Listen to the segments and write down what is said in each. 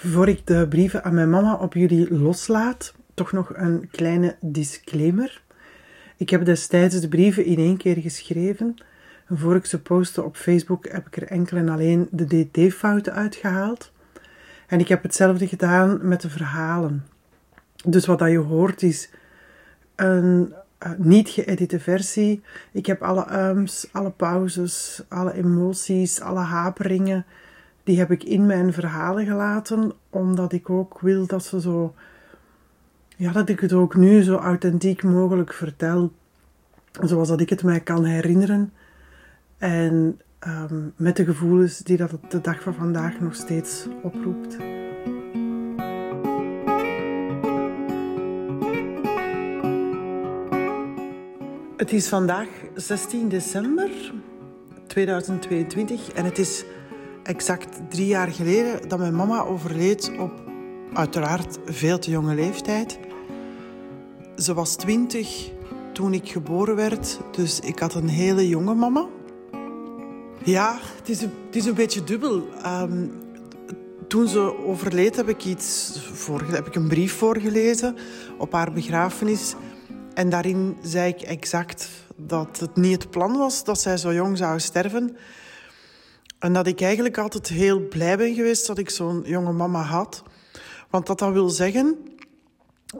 Voor ik de brieven aan mijn mama op jullie loslaat, toch nog een kleine disclaimer. Ik heb destijds de brieven in één keer geschreven. En voor ik ze postte op Facebook heb ik er enkel en alleen de dt-fouten uitgehaald. En ik heb hetzelfde gedaan met de verhalen. Dus wat dat je hoort is een uh, niet geëdite versie. Ik heb alle ums, alle pauzes, alle emoties, alle haperingen die heb ik in mijn verhalen gelaten, omdat ik ook wil dat ze zo, ja, dat ik het ook nu zo authentiek mogelijk vertel, zoals dat ik het mij kan herinneren. En um, met de gevoelens die dat de dag van vandaag nog steeds oproept. Het is vandaag 16 december 2022 en het is exact drie jaar geleden dat mijn mama overleed op uiteraard veel te jonge leeftijd. Ze was twintig toen ik geboren werd, dus ik had een hele jonge mama. Ja, het is een, het is een beetje dubbel. Ehm, toen ze overleed heb ik, iets heb ik een brief voorgelezen op haar begrafenis. En daarin zei ik exact dat het niet het plan was dat zij zo jong zou sterven. En dat ik eigenlijk altijd heel blij ben geweest dat ik zo'n jonge mama had. Want dat dat wil zeggen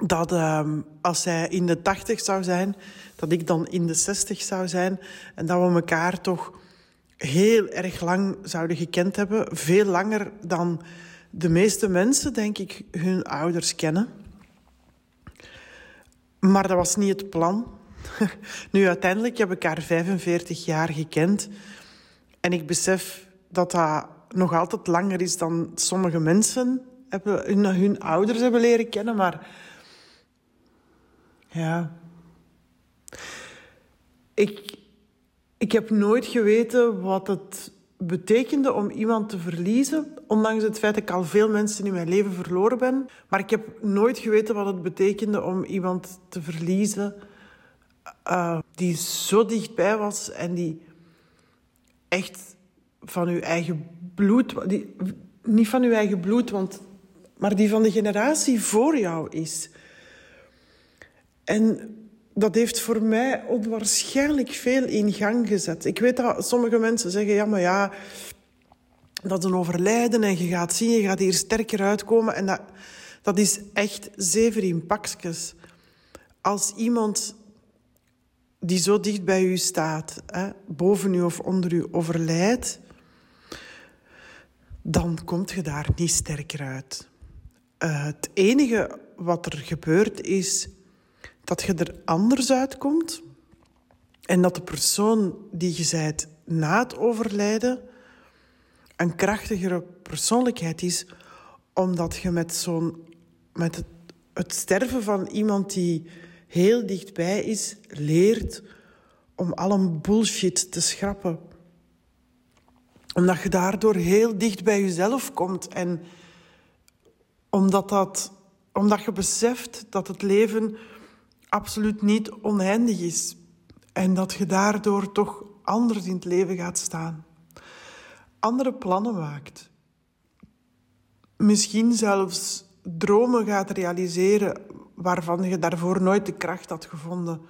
dat uh, als zij in de tachtig zou zijn, dat ik dan in de zestig zou zijn. En dat we elkaar toch heel erg lang zouden gekend hebben. Veel langer dan de meeste mensen, denk ik, hun ouders kennen. Maar dat was niet het plan. nu, uiteindelijk heb ik haar 45 jaar gekend. En ik besef dat dat nog altijd langer is dan sommige mensen hebben, hun, hun ouders hebben leren kennen. Maar ja. Ik, ik heb nooit geweten wat het betekende om iemand te verliezen. Ondanks het feit dat ik al veel mensen in mijn leven verloren ben. Maar ik heb nooit geweten wat het betekende om iemand te verliezen uh, die zo dichtbij was en die echt van uw eigen bloed, die, niet van uw eigen bloed, want, maar die van de generatie voor jou is. En dat heeft voor mij onwaarschijnlijk veel in gang gezet. Ik weet dat sommige mensen zeggen, ja, maar ja, dat is een overlijden en je gaat zien, je gaat hier sterker uitkomen. En dat, dat is echt zever in pakjes. Als iemand die zo dicht bij u staat, hè, boven u of onder u, overlijdt, dan komt je daar niet sterker uit. Uh, het enige wat er gebeurt is dat je er anders uitkomt en dat de persoon die je zijt na het overlijden een krachtigere persoonlijkheid is, omdat je met zo'n met het, het sterven van iemand die heel dichtbij is, leert om alle bullshit te schrappen omdat je daardoor heel dicht bij jezelf komt. En omdat, dat, omdat je beseft dat het leven absoluut niet oneindig is. En dat je daardoor toch anders in het leven gaat staan. Andere plannen maakt. Misschien zelfs dromen gaat realiseren waarvan je daarvoor nooit de kracht had gevonden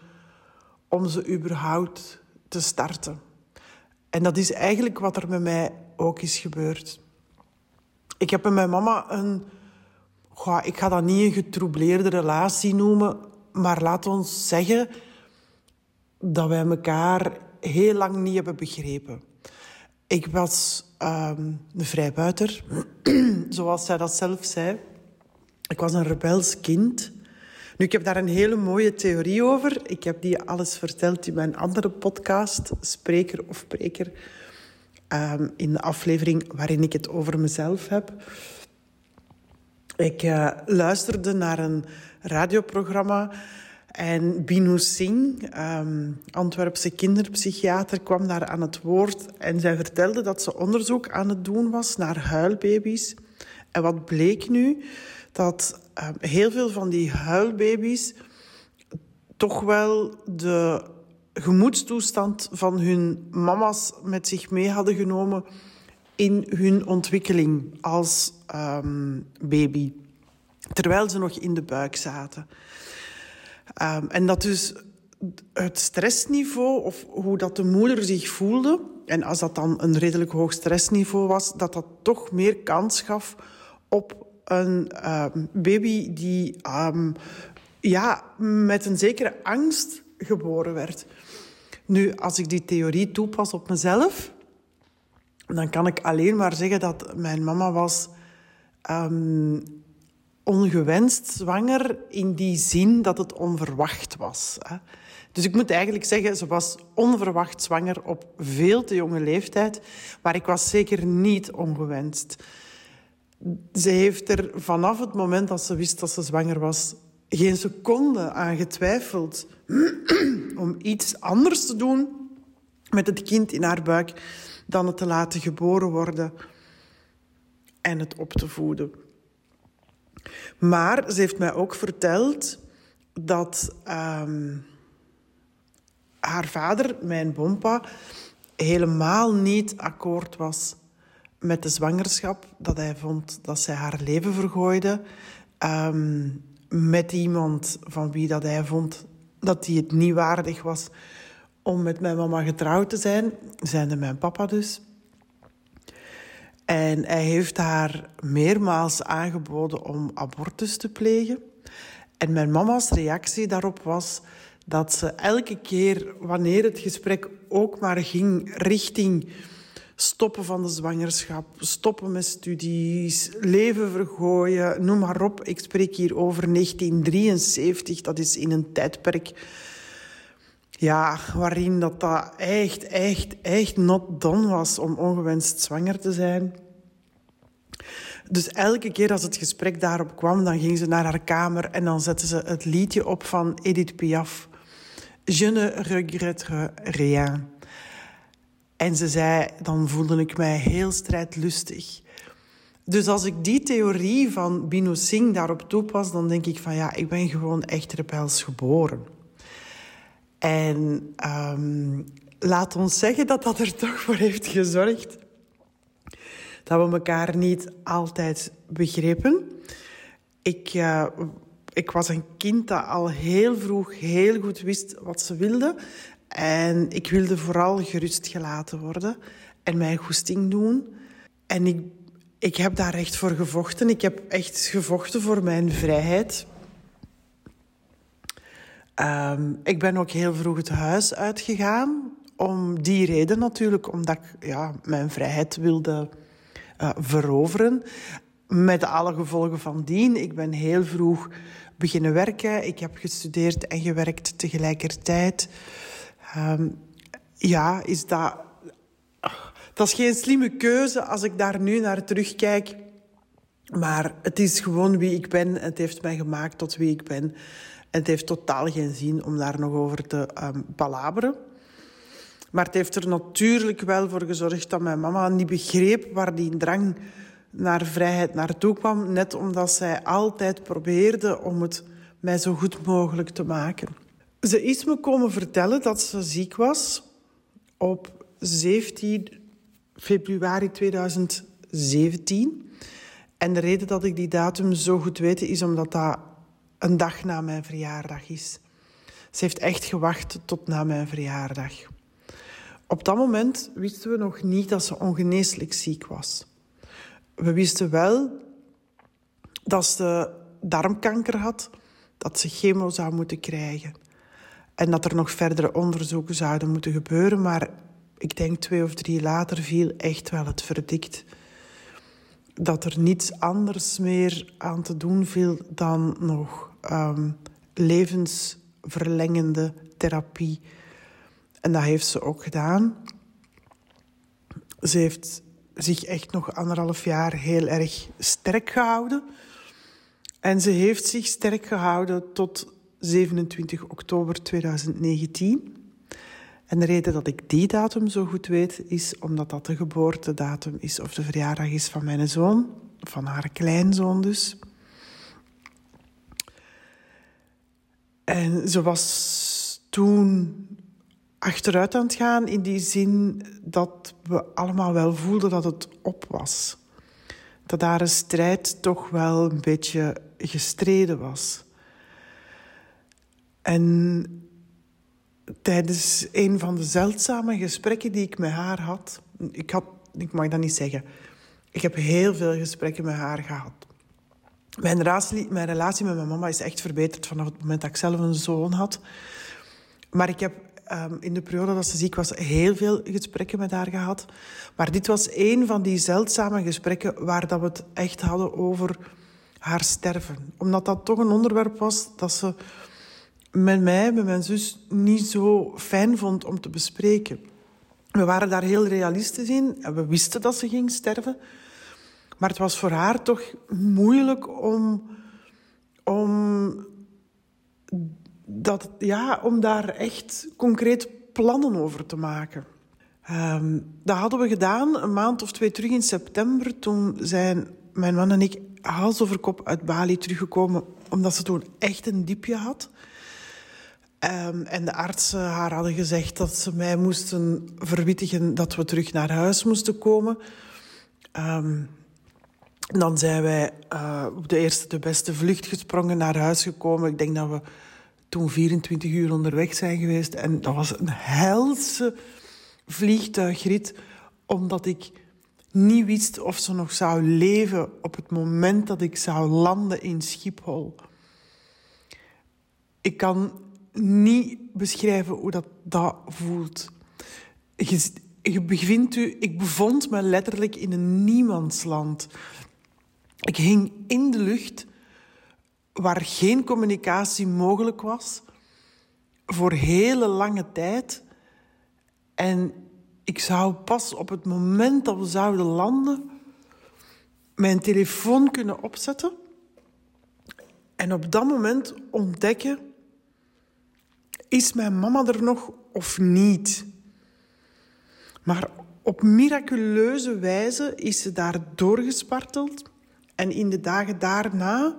om ze überhaupt te starten. En dat is eigenlijk wat er met mij ook is gebeurd. Ik heb met mijn mama een... Goh, ik ga dat niet een getroubleerde relatie noemen, maar laat ons zeggen dat wij elkaar heel lang niet hebben begrepen. Ik was um, een vrijbuiter, zoals zij dat zelf zei. Ik was een rebels kind. Nu, ik heb daar een hele mooie theorie over. Ik heb die alles verteld in mijn andere podcast, Spreker of Preker. Um, in de aflevering waarin ik het over mezelf heb. Ik uh, luisterde naar een radioprogramma en Binu Singh, um, Antwerpse kinderpsychiater, kwam daar aan het woord. En zij vertelde dat ze onderzoek aan het doen was naar huilbaby's. En wat bleek nu? Dat Ehm, heel veel van die huilbaby's toch wel de gemoedstoestand van hun mama's met zich mee hadden genomen in hun ontwikkeling als um, baby. Terwijl ze nog in de buik zaten. Um, en dat dus het stressniveau of hoe dat de moeder zich voelde... en als dat dan een redelijk hoog stressniveau was... dat dat toch meer kans gaf op een um, baby die ja, met een zekere angst geboren werd. Nu, als ik die theorie toepas op mezelf, dan kan ik alleen maar zeggen dat mijn mama was um, ongewenst zwanger in die zin dat het onverwacht was. Hè. Dus ik moet eigenlijk zeggen, ze was onverwacht zwanger op veel te jonge leeftijd, maar ik was zeker niet ongewenst. Ze heeft er vanaf het moment dat ze wist dat ze zwanger was geen seconde aan getwijfeld om iets anders te doen met het kind in haar buik dan het te laten geboren worden en het op te voeden. Maar ze heeft mij ook verteld dat um, haar vader, mijn bompa, helemaal niet akkoord was met de zwangerschap. Dat hij vond dat zij haar leven vergooide. Um, met iemand van wie dat hij vond dat hij het niet waardig was om met mijn mama getrouwd te zijn, zijnde mijn papa dus. En hij heeft haar meermaals aangeboden om abortus te plegen. En mijn mama's reactie daarop was dat ze elke keer, wanneer het gesprek ook maar ging richting stoppen van de zwangerschap, stoppen met studies, leven vergooien, noem maar op. Ik spreek hier over 1973, dat is in een tijdperk ja, waarin dat, dat echt, echt, echt not done was om ongewenst zwanger te zijn. Dus elke keer als het gesprek daarop kwam, dan ging ze naar haar kamer en dan zette ze het liedje op van Edith Piaf. Je ne regrette rien. En ze zei, dan voelde ik mij heel strijdlustig. Dus als ik die theorie van Bino Singh daarop toepas, dan denk ik van ja, ik ben gewoon echt rebels geboren. En um, laat ons zeggen dat dat er toch voor heeft gezorgd dat we elkaar niet altijd begrepen. Ik, uh, ik was een kind dat al heel vroeg heel goed wist wat ze wilde. En ik wilde vooral gerust gelaten worden en mijn goesting doen. En ik, ik heb daar echt voor gevochten. Ik heb echt gevochten voor mijn vrijheid. Um, ik ben ook heel vroeg het huis uitgegaan. Om die reden natuurlijk, omdat ik ja, mijn vrijheid wilde uh, veroveren. Met alle gevolgen van dien. Ik ben heel vroeg beginnen werken. Ik heb gestudeerd en gewerkt tegelijkertijd. Um, ja, is dat... Dat is geen slimme keuze als ik daar nu naar terugkijk. Maar het is gewoon wie ik ben. Het heeft mij gemaakt tot wie ik ben. En het heeft totaal geen zin om daar nog over te um. Maar het heeft er natuurlijk wel voor gezorgd dat mijn mama niet begreep waar die drang naar vrijheid naartoe kwam. Net omdat zij altijd probeerde om het mij zo goed mogelijk te maken. Ze is me komen vertellen dat ze ziek was op 17 februari 2017. En de reden dat ik die datum zo goed weet is omdat dat een dag na mijn verjaardag is. Ze heeft echt gewacht tot na mijn verjaardag. Op dat moment wisten we nog niet dat ze ongeneeslijk ziek was. We wisten wel dat ze darmkanker had, dat ze chemo zou moeten krijgen. En dat er nog verdere onderzoeken zouden moeten gebeuren. Maar ik denk twee of drie later viel echt wel het verdikt. Dat er niets anders meer aan te doen viel dan nog um, levensverlengende therapie. En dat heeft ze ook gedaan. Ze heeft zich echt nog anderhalf jaar heel erg sterk gehouden. En ze heeft zich sterk gehouden tot 27 oktober 2019. En de reden dat ik die datum zo goed weet, is omdat dat de geboortedatum is of de verjaardag is van mijn zoon, van haar kleinzoon dus. En ze was toen achteruit aan het gaan in die zin dat we allemaal wel voelden dat het op was. Dat daar een strijd toch wel een beetje gestreden was. En tijdens een van de zeldzame gesprekken die ik met haar had, ik, had, ik mag dat niet zeggen, ik heb heel veel gesprekken met haar gehad. Mijn relatie, mijn relatie met mijn mama is echt verbeterd vanaf het moment dat ik zelf een zoon had. Maar ik heb um, in de periode dat ze ziek was heel veel gesprekken met haar gehad. Maar dit was een van die zeldzame gesprekken waar dat we het echt hadden over haar sterven. Omdat dat toch een onderwerp was dat ze met mij, met mijn zus, niet zo fijn vond om te bespreken. We waren daar heel realistisch in en we wisten dat ze ging sterven. Maar het was voor haar toch moeilijk om, om, dat, ja, om daar echt concreet plannen over te maken. Um, dat hadden we gedaan een maand of twee terug in september. Toen zijn mijn man en ik hals over kop uit Bali teruggekomen, omdat ze toen echt een diepje had. Um, en de artsen haar hadden gezegd dat ze mij moesten verwittigen dat we terug naar huis moesten komen. Um, dan zijn wij uh, op de eerste de beste vlucht gesprongen naar huis gekomen. Ik denk dat we toen 24 uur onderweg zijn geweest. En dat was een helse vliegtuigrit, omdat ik niet wist of ze nog zou leven op het moment dat ik zou landen in Schiphol. Ik kan niet beschrijven hoe dat, dat voelt. Je, je bevindt u, ik bevond me letterlijk in een niemandsland. Ik hing in de lucht waar geen communicatie mogelijk was voor hele lange tijd. En ik zou pas op het moment dat we zouden landen mijn telefoon kunnen opzetten en op dat moment ontdekken: is mijn mama er nog of niet? Maar op miraculeuze wijze is ze daar doorgesparteld en in de dagen daarna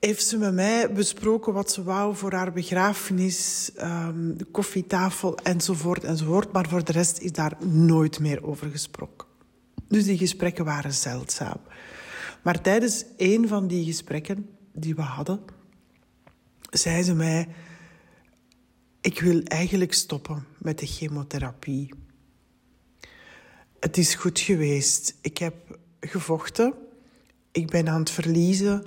heeft ze met mij besproken wat ze wou voor haar begrafenis, um, de koffietafel enzovoort enzovoort. Maar voor de rest is daar nooit meer over gesproken. Dus die gesprekken waren zeldzaam. Maar tijdens een van die gesprekken die we hadden, zei ze mij: Ik wil eigenlijk stoppen met de chemotherapie. Het is goed geweest. Ik heb gevochten. Ik ben aan het verliezen.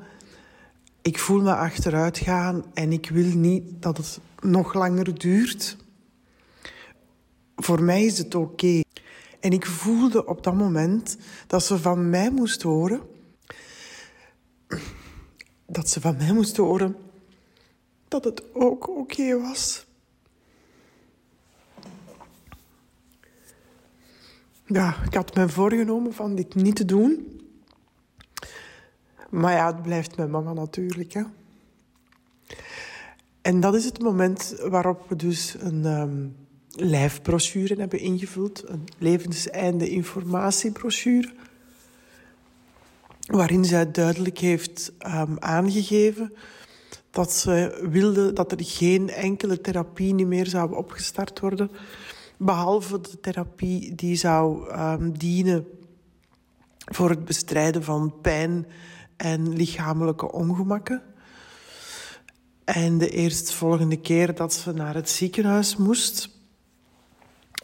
Ik voel me achteruit gaan en ik wil niet dat het nog langer duurt. Voor mij is het oké. En ik voelde op dat moment dat ze van mij moest horen. Dat ze van mij moest horen dat het ook oké was. Ja, ik had me voorgenomen van dit niet te doen. Maar ja, het blijft mijn mama natuurlijk. Hè. En dat is het moment waarop we dus een um, hebben ingevuld. Een levenseinde informatiebrochure. Waarin zij duidelijk heeft um, aangegeven dat ze wilde dat er geen enkele therapie meer zou opgestart worden Behalve de therapie die zou um, dienen voor het bestrijden van pijn en lichamelijke ongemakken. En de eerstvolgende keer dat ze naar het ziekenhuis moest,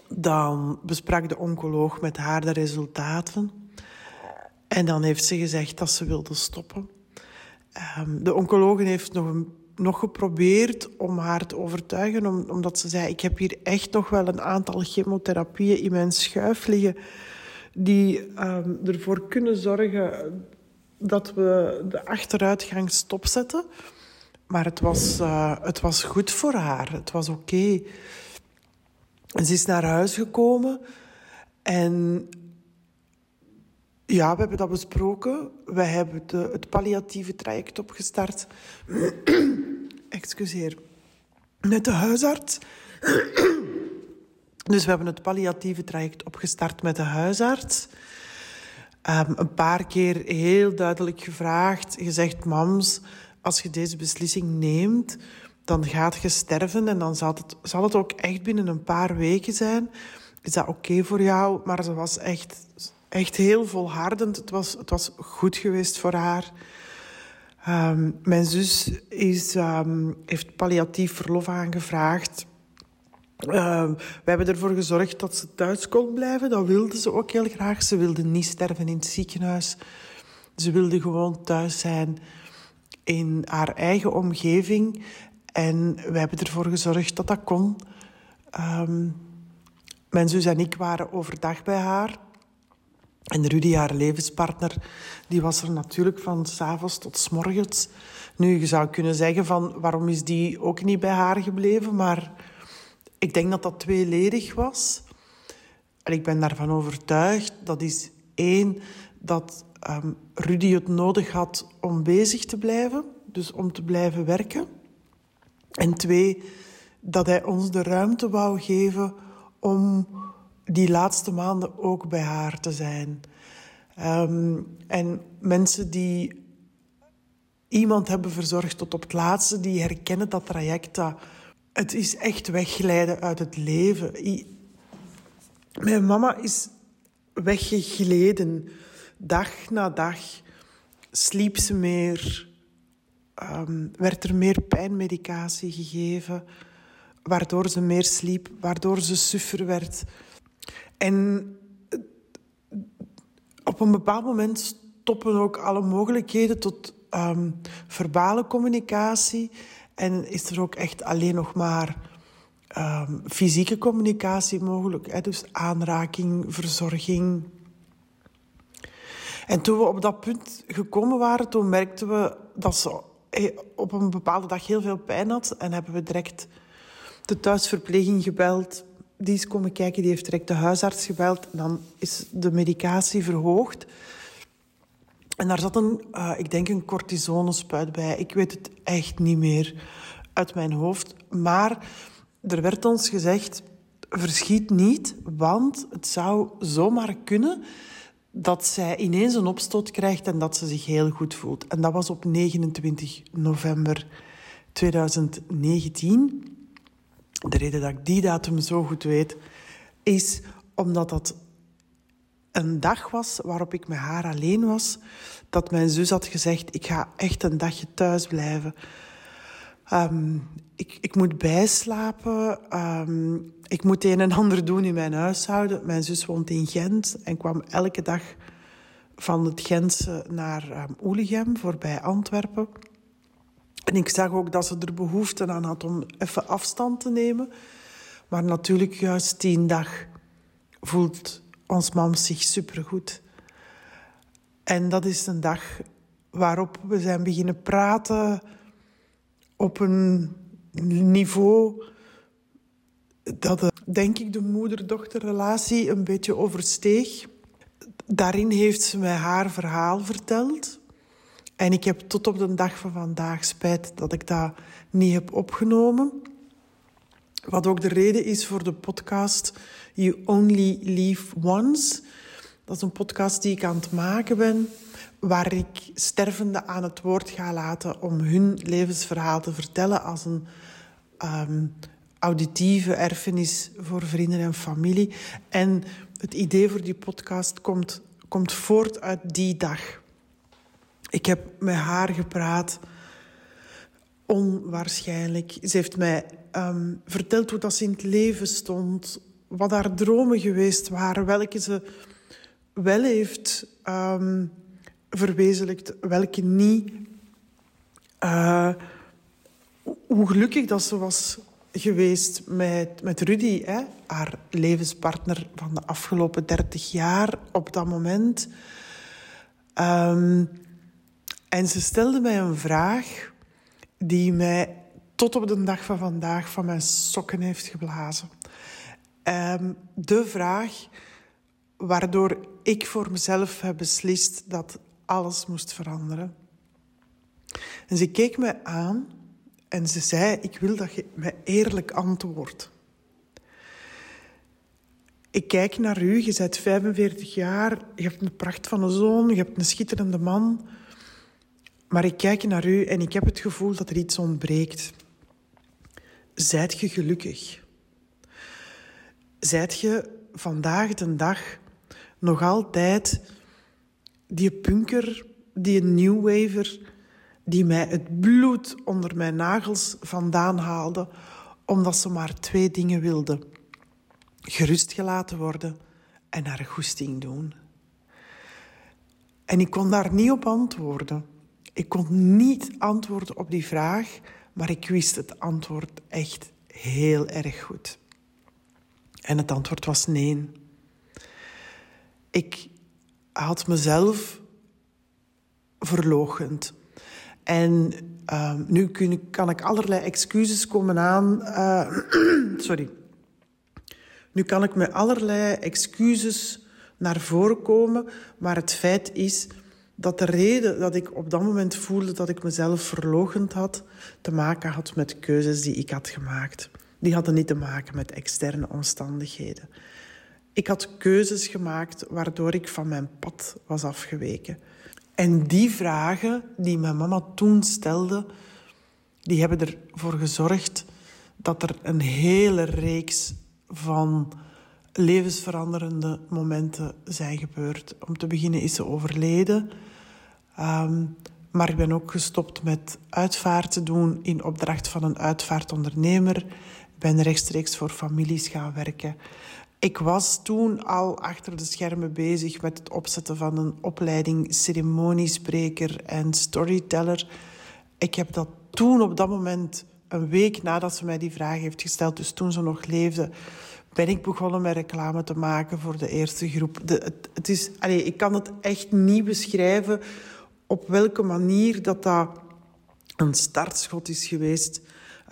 dan besprak de oncoloog met haar de resultaten. En dan heeft ze gezegd dat ze wilde stoppen. Um, de oncoloog heeft nog een nog geprobeerd om haar te overtuigen, omdat ze zei: Ik heb hier echt nog wel een aantal chemotherapieën in mijn schuif liggen die ehm, ervoor kunnen zorgen dat we de achteruitgang stopzetten. Maar het was, uh, het was goed voor haar. Het was oké. Ze is naar huis gekomen en ja, we hebben dat besproken. We hebben de, het palliatieve traject opgestart. Excuseer. Met de huisarts. dus we hebben het palliatieve traject opgestart met de huisarts. Um, een paar keer heel duidelijk gevraagd, gezegd: Mams, als je deze beslissing neemt, dan gaat je sterven en dan zal het, zal het ook echt binnen een paar weken zijn. Is dat oké voor jou? Maar ze was echt, echt heel volhardend. Het was, het was goed geweest voor haar. Um, mijn zus is, um, heeft palliatief verlof aangevraagd. Uh, we hebben ervoor gezorgd dat ze thuis kon blijven. Dat wilde ze ook heel graag. Ze wilde niet sterven in het ziekenhuis. Ze wilde gewoon thuis zijn in haar eigen omgeving. En we hebben ervoor gezorgd dat dat kon. Mijn zus en ik waren overdag bij haar. En Rudy, haar levenspartner, die was er natuurlijk van s'avonds tot s morgens. Nu, je zou kunnen zeggen van waarom is die ook niet bij haar gebleven, maar ik denk dat dat tweeledig was. En ik ben daarvan overtuigd. Dat is één, dat um, Rudy het nodig had om bezig te blijven, dus om te blijven werken. En twee, dat hij ons de ruimte wou geven om die laatste maanden ook bij haar te zijn. Um, en mensen die iemand hebben verzorgd tot op het laatste, die herkennen dat traject. Dat het is echt wegglijden uit het leven. Mijn mama is weggegleden. Dag na dag sliep ze meer, um, werd er meer pijnmedicatie gegeven, waardoor ze meer sliep, waardoor ze suffer werd. En op een bepaald moment stoppen ook alle mogelijkheden tot um, verbale communicatie. En is er ook echt alleen nog maar um, fysieke communicatie mogelijk. Hè? Dus aanraking, verzorging. En toen we op dat punt gekomen waren, toen merkten we dat ze op een bepaalde dag heel veel pijn had. En hebben we direct de thuisverpleging gebeld. Die is komen kijken, die heeft direct de huisarts gebeld. Dan is de medicatie verhoogd. En daar zat een, uh, ik denk een cortisonespuit bij. Ik weet het echt niet meer uit mijn hoofd. Maar er werd ons gezegd, verschiet niet, want het zou zomaar kunnen dat zij ineens een opstoot krijgt en dat ze zich heel goed voelt. En dat was op 29 november 2019. De reden dat ik die datum zo goed weet, is omdat dat een dag was waarop ik met haar alleen was, dat mijn zus had gezegd: Ik ga echt een dagje thuis blijven. Um, ik, ik moet bijslapen. Um, ik moet een en ander doen in mijn huishouden. Mijn zus woont in Gent en kwam elke dag van het Gentse naar um, Oelegem, voorbij Antwerpen. En ik zag ook dat ze er behoefte aan had om even afstand te nemen. Maar natuurlijk, juist die dag voelt ons mam zich supergoed. En dat is een dag waarop we zijn beginnen praten op een niveau dat, denk ik, de moeder-dochterrelatie een beetje oversteeg. Daarin heeft ze mij haar verhaal verteld. En ik heb tot op de dag van vandaag spijt dat ik dat niet heb opgenomen. Wat ook de reden is voor de podcast You Only Live Once. Dat is een podcast die ik aan het maken ben, waar ik stervenden aan het woord ga laten om hun levensverhaal te vertellen als een um, auditieve erfenis voor vrienden en familie. En het idee voor die podcast komt, komt voort uit die dag. Ik heb met haar gepraat. Onwaarschijnlijk. Ze heeft mij um, verteld hoe dat ze in het leven stond. Wat haar dromen geweest waren. Welke ze wel heeft um, verwezenlijkt. Welke niet. Uh, hoe gelukkig dat ze was geweest met, met Rudy, haar levenspartner van de afgelopen dertig jaar op dat moment. Um, en ze stelde mij een vraag die mij tot op de dag van vandaag van mijn sokken heeft geblazen. Um, de vraag waardoor ik voor mezelf heb beslist dat alles moest veranderen. En ze keek me aan en ze zei: Ik wil dat je me eerlijk antwoordt. Ik kijk naar u, je bent 45 jaar, je hebt een pracht van een zoon, je hebt een schitterende man. Maar ik kijk naar u en ik heb het gevoel dat er iets ontbreekt. zijt je gelukkig? Zijt je vandaag de dag nog altijd die punker, die new waver, die mij het bloed onder mijn nagels vandaan haalde, omdat ze maar twee dingen wilde: gerustgelaten worden en haar goesting doen. En ik kon daar niet op antwoorden. Ik kon niet antwoorden op die vraag, maar ik wist het antwoord echt heel erg goed. En het antwoord was nee. Ik had mezelf verlogend. En uh, nu kan ik allerlei excuses komen aan. Uh, sorry. Nu kan ik met allerlei excuses naar voren komen, maar het feit is dat de reden dat ik op dat moment voelde dat ik mezelf verlogend had, te maken had met keuzes die ik had gemaakt. Die hadden niet te maken met externe omstandigheden. Ik had keuzes gemaakt waardoor ik van mijn pad was afgeweken. En die vragen die mijn mama toen stelde, die hebben ervoor gezorgd dat er een hele reeks van levensveranderende momenten zijn gebeurd. Om te beginnen is ze overleden. Ehm, maar ik ben ook gestopt met uitvaart te doen in opdracht van een uitvaartondernemer. Ik ben rechtstreeks voor families gaan werken. Ik was toen al achter de schermen bezig met het opzetten van een opleiding ceremoniespreker en storyteller. Ik heb dat toen op dat moment, een week nadat ze mij die vraag heeft gesteld, dus toen ze nog leefde, ben ik begonnen met reclame te maken voor de eerste groep. De, het, het, is, allez, ik kan het echt niet beschrijven op welke manier dat, dat een startschot is geweest.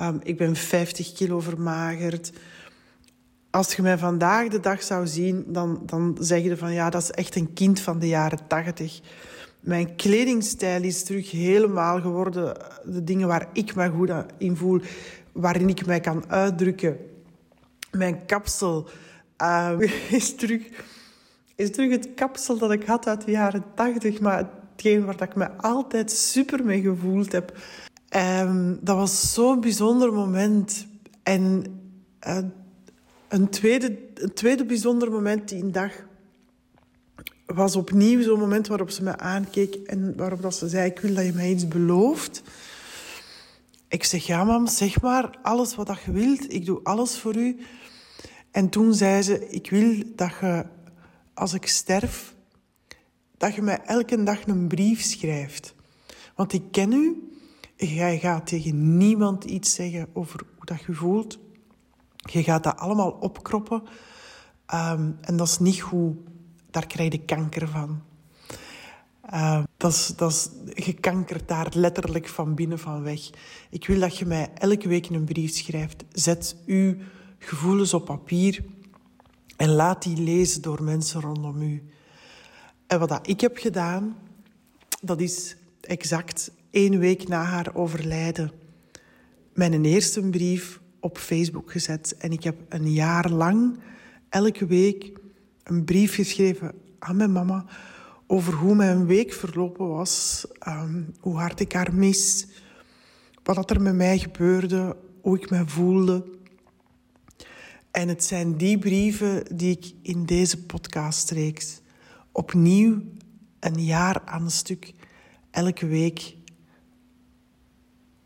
Um, ik ben 50 kilo vermagerd. Als je mij vandaag de dag zou zien, dan, dan zeg je van ja, dat is echt een kind van de jaren 80. Mijn kledingstijl is terug helemaal geworden. De dingen waar ik me goed in voel, waarin ik mij kan uitdrukken mijn kapsel uh, is, terug, is terug het kapsel dat ik had uit de jaren tachtig. Maar hetgeen waar ik me altijd super mee gevoeld heb. Um, dat was zo'n bijzonder moment. En uh, een, tweede, een tweede bijzonder moment die dag was opnieuw zo'n moment waarop ze me aankeek en waarop dat ze zei: Ik wil dat je mij iets belooft. Ik zeg: Ja, mam, zeg maar alles wat je wilt. Ik doe alles voor u. En toen zei ze, ik wil dat je, als ik sterf, dat je mij elke dag een brief schrijft. Want ik ken u, jij gaat tegen niemand iets zeggen over hoe dat je voelt. Je gaat dat allemaal opkroppen. Um, en dat is niet goed. Daar krijg je kanker van. Uh, dat is, dat je kankert daar letterlijk van binnen van weg. Ik wil dat je mij elke week een brief schrijft. Zet u gevoelens op papier en laat die lezen door mensen rondom u. En wat ik heb gedaan, dat is exact één week na haar overlijden mijn eerste brief op Facebook gezet. En ik heb een jaar lang elke week een brief geschreven aan mijn mama over hoe mijn week verlopen was, ehm, hoe hard ik haar mis, wat er met mij gebeurde, hoe ik me voelde. En het zijn die brieven die ik in deze podcastreeks opnieuw een jaar aan een stuk elke week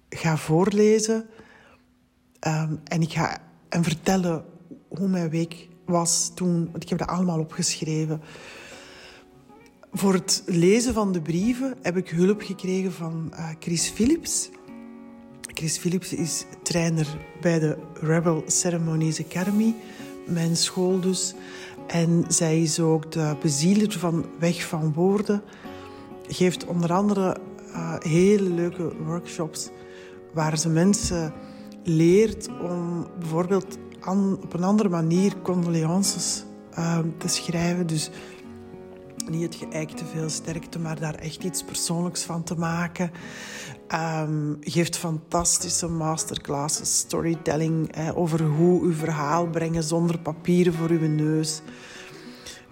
ga voorlezen. Um, en ik ga en vertellen hoe mijn week was toen. Want ik heb dat allemaal opgeschreven. Voor het lezen van de brieven heb ik hulp gekregen van uh, Chris Philips. Chris Philips is trainer bij de Rebel Ceremonies Academy, mijn school dus. En zij is ook de bezieler van Weg van Woorden. Geeft onder andere uh, hele leuke workshops waar ze mensen leert om bijvoorbeeld op een andere manier condolences uh, te schrijven. Dus niet het geëikte veel sterkte, maar daar echt iets persoonlijks van te maken. Geeft fantastische masterclasses, storytelling over hoe uw verhaal brengen zonder papieren voor uw neus.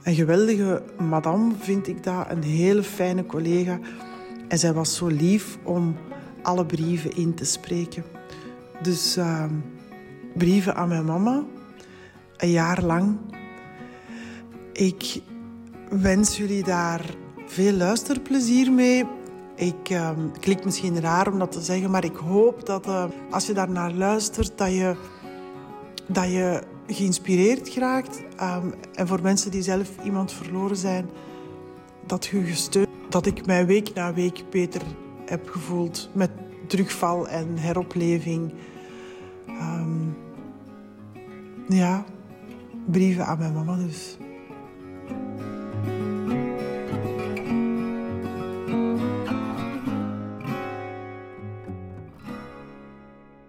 Een geweldige madame vind ik dat, een hele fijne collega. En zij was zo lief om alle brieven in te spreken. Dus uh, brieven aan mijn mama. Een jaar lang. Ik wens jullie daar veel luisterplezier mee. Ik uh, klinkt misschien raar om dat te zeggen, maar ik hoop dat uh, als je daarnaar luistert, dat je, dat je geïnspireerd geraakt. Um, en voor mensen die zelf iemand verloren zijn, dat je gesteund. Dat ik mij week na week beter heb gevoeld met terugval en heropleving. Um, ja, brieven aan mijn mama dus.